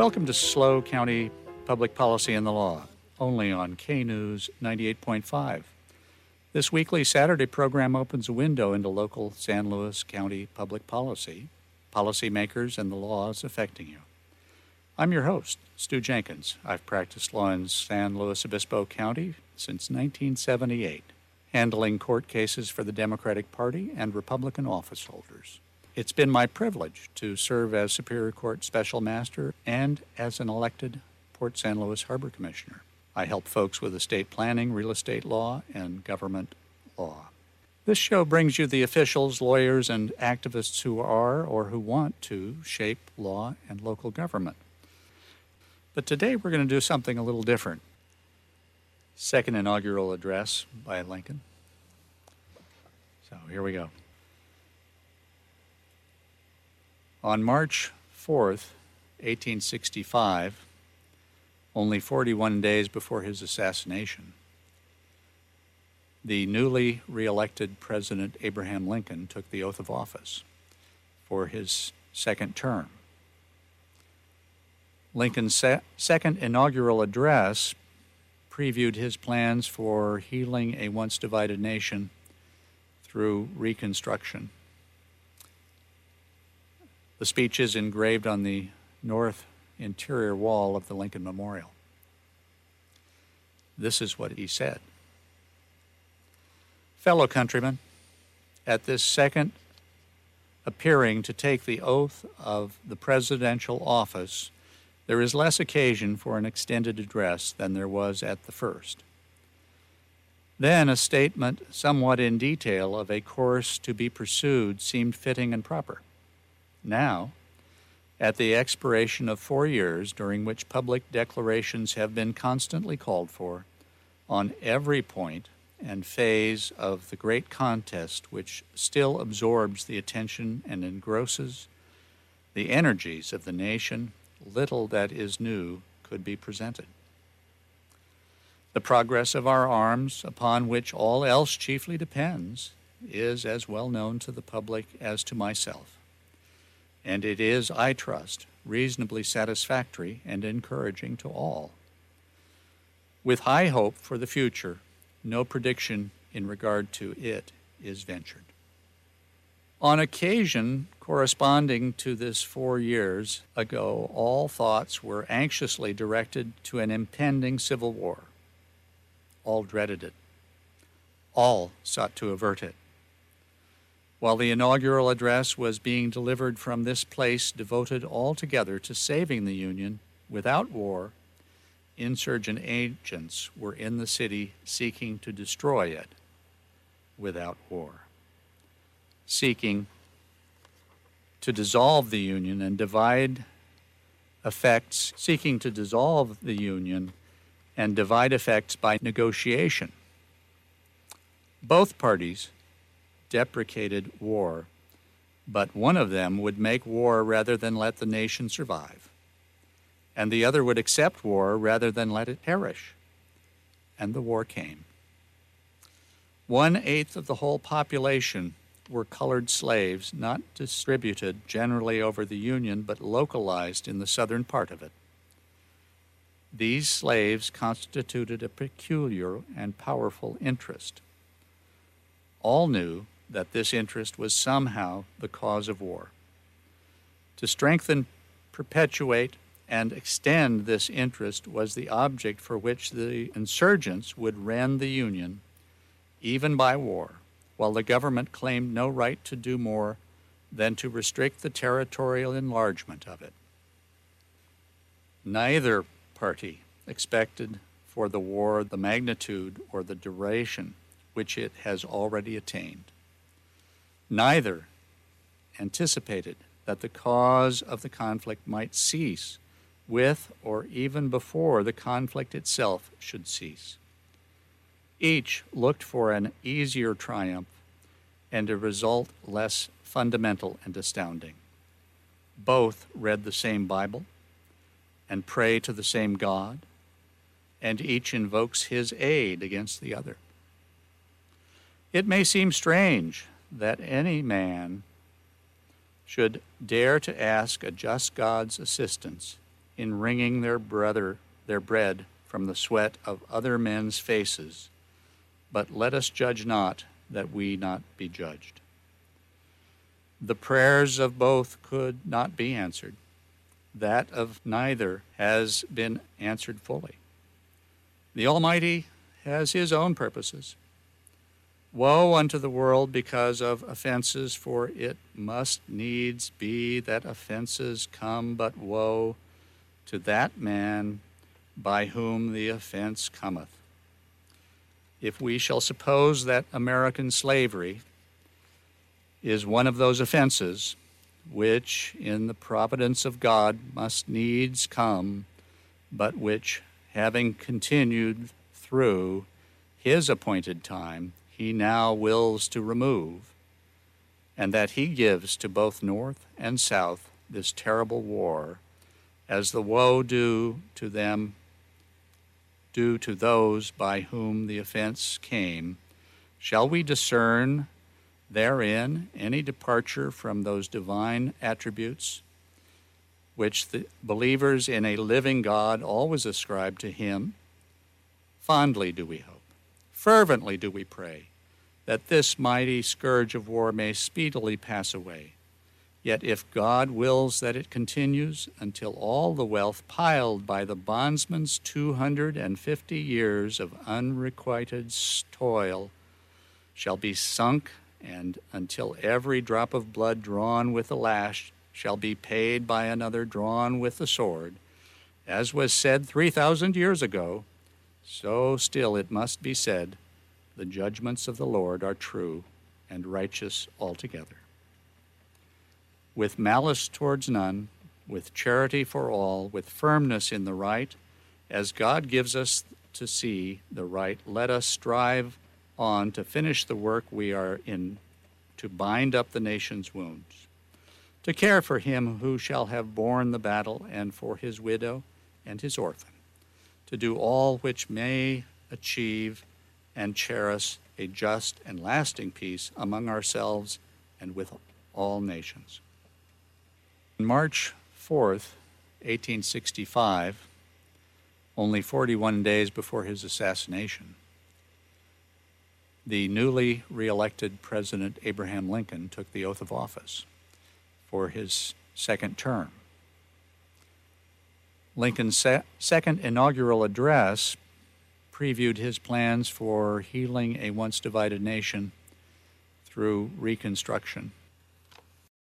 Welcome to SLO County Public Policy and the Law, only on K News 98.5. This weekly Saturday program opens a window into local San Luis County public policy, policymakers, and the laws affecting you. I'm your host, Stew Jenkins. I've practiced law in San Luis Obispo County since 1978, handling court cases for the Democratic Party and Republican office holders. It's been my privilege to serve as Superior Court Special Master and as an elected Port San Luis Harbor Commissioner. I help folks with estate planning, real estate law, and government law. This show brings you the officials, lawyers, and activists who are or who want to shape law and local government. But today we're going to do something a little different. Second inaugural address by Lincoln. So here we go. On March 4th, 1865, only 41 days before his assassination, the newly reelected President Abraham Lincoln took the oath of office for his second term. Lincoln's se- second inaugural address previewed his plans for healing a once divided nation through Reconstruction. The speech is engraved on the north interior wall of the Lincoln Memorial. This is what he said Fellow countrymen, at this second appearing to take the oath of the presidential office, there is less occasion for an extended address than there was at the first. Then a statement, somewhat in detail, of a course to be pursued seemed fitting and proper. Now, at the expiration of four years, during which public declarations have been constantly called for on every point and phase of the great contest which still absorbs the attention and engrosses the energies of the nation, little that is new could be presented. The progress of our arms, upon which all else chiefly depends, is as well known to the public as to myself and it is, I trust, reasonably satisfactory and encouraging to all. With high hope for the future, no prediction in regard to it is ventured. On occasion corresponding to this four years ago, all thoughts were anxiously directed to an impending civil war. All dreaded it. All sought to avert it. While the inaugural address was being delivered from this place devoted altogether to saving the Union without war, insurgent agents were in the city seeking to destroy it without war, seeking to dissolve the Union and divide effects, seeking to dissolve the Union and divide effects by negotiation. Both parties deprecated war, but one of them would make war rather than let the nation survive, and the other would accept war rather than let it perish. And the war came. One eighth of the whole population were colored slaves, not distributed generally over the Union, but localized in the southern part of it. These slaves constituted a peculiar and powerful interest. All knew that this interest was somehow the cause of war. To strengthen, perpetuate, and extend this interest was the object for which the insurgents would rend the Union, even by war, while the government claimed no right to do more than to restrict the territorial enlargement of it. Neither party expected for the war the magnitude or the duration which it has already attained. Neither anticipated that the cause of the conflict might cease with or even before the conflict itself should cease. Each looked for an easier triumph and a result less fundamental and astounding. Both read the same Bible and pray to the same God, and each invokes his aid against the other. It may seem strange that any man should dare to ask a just God's assistance in wringing their brother their bread from the sweat of other men's faces, but let us judge not that we not be judged. The prayers of both could not be answered. That of neither has been answered fully. The Almighty has his own purposes. Woe unto the world because of offenses, for it must needs be that offenses come, but woe to that man by whom the offense cometh. If we shall suppose that American slavery is one of those offenses which, in the providence of God, must needs come, but which, having continued through his appointed time, he now wills to remove, and that he gives to both North and South this terrible war, as the woe due to them, due to those by whom the offense came, shall we discern therein any departure from those divine attributes which the believers in a living God always ascribe to him? Fondly do we hope, fervently do we pray that this mighty scourge of war may speedily pass away. Yet if God wills that it continues until all the wealth piled by the bondsman's 250 years of unrequited toil shall be sunk, and until every drop of blood drawn with the lash shall be paid by another drawn with the sword, as was said 3,000 years ago, so still it must be said the judgments of the Lord are true and righteous altogether. With malice towards none, with charity for all, with firmness in the right, as God gives us to see the right, let us strive on to finish the work we are in, to bind up the nation's wounds, to care for him who shall have borne the battle, and for his widow and his orphan, to do all which may achieve and cherish a just and lasting peace among ourselves and with all nations. On March 4th, 1865, only 41 days before his assassination, the newly reelected President Abraham Lincoln took the oath of office for his second term. Lincoln's second inaugural address previewed his plans for healing a once divided nation through Reconstruction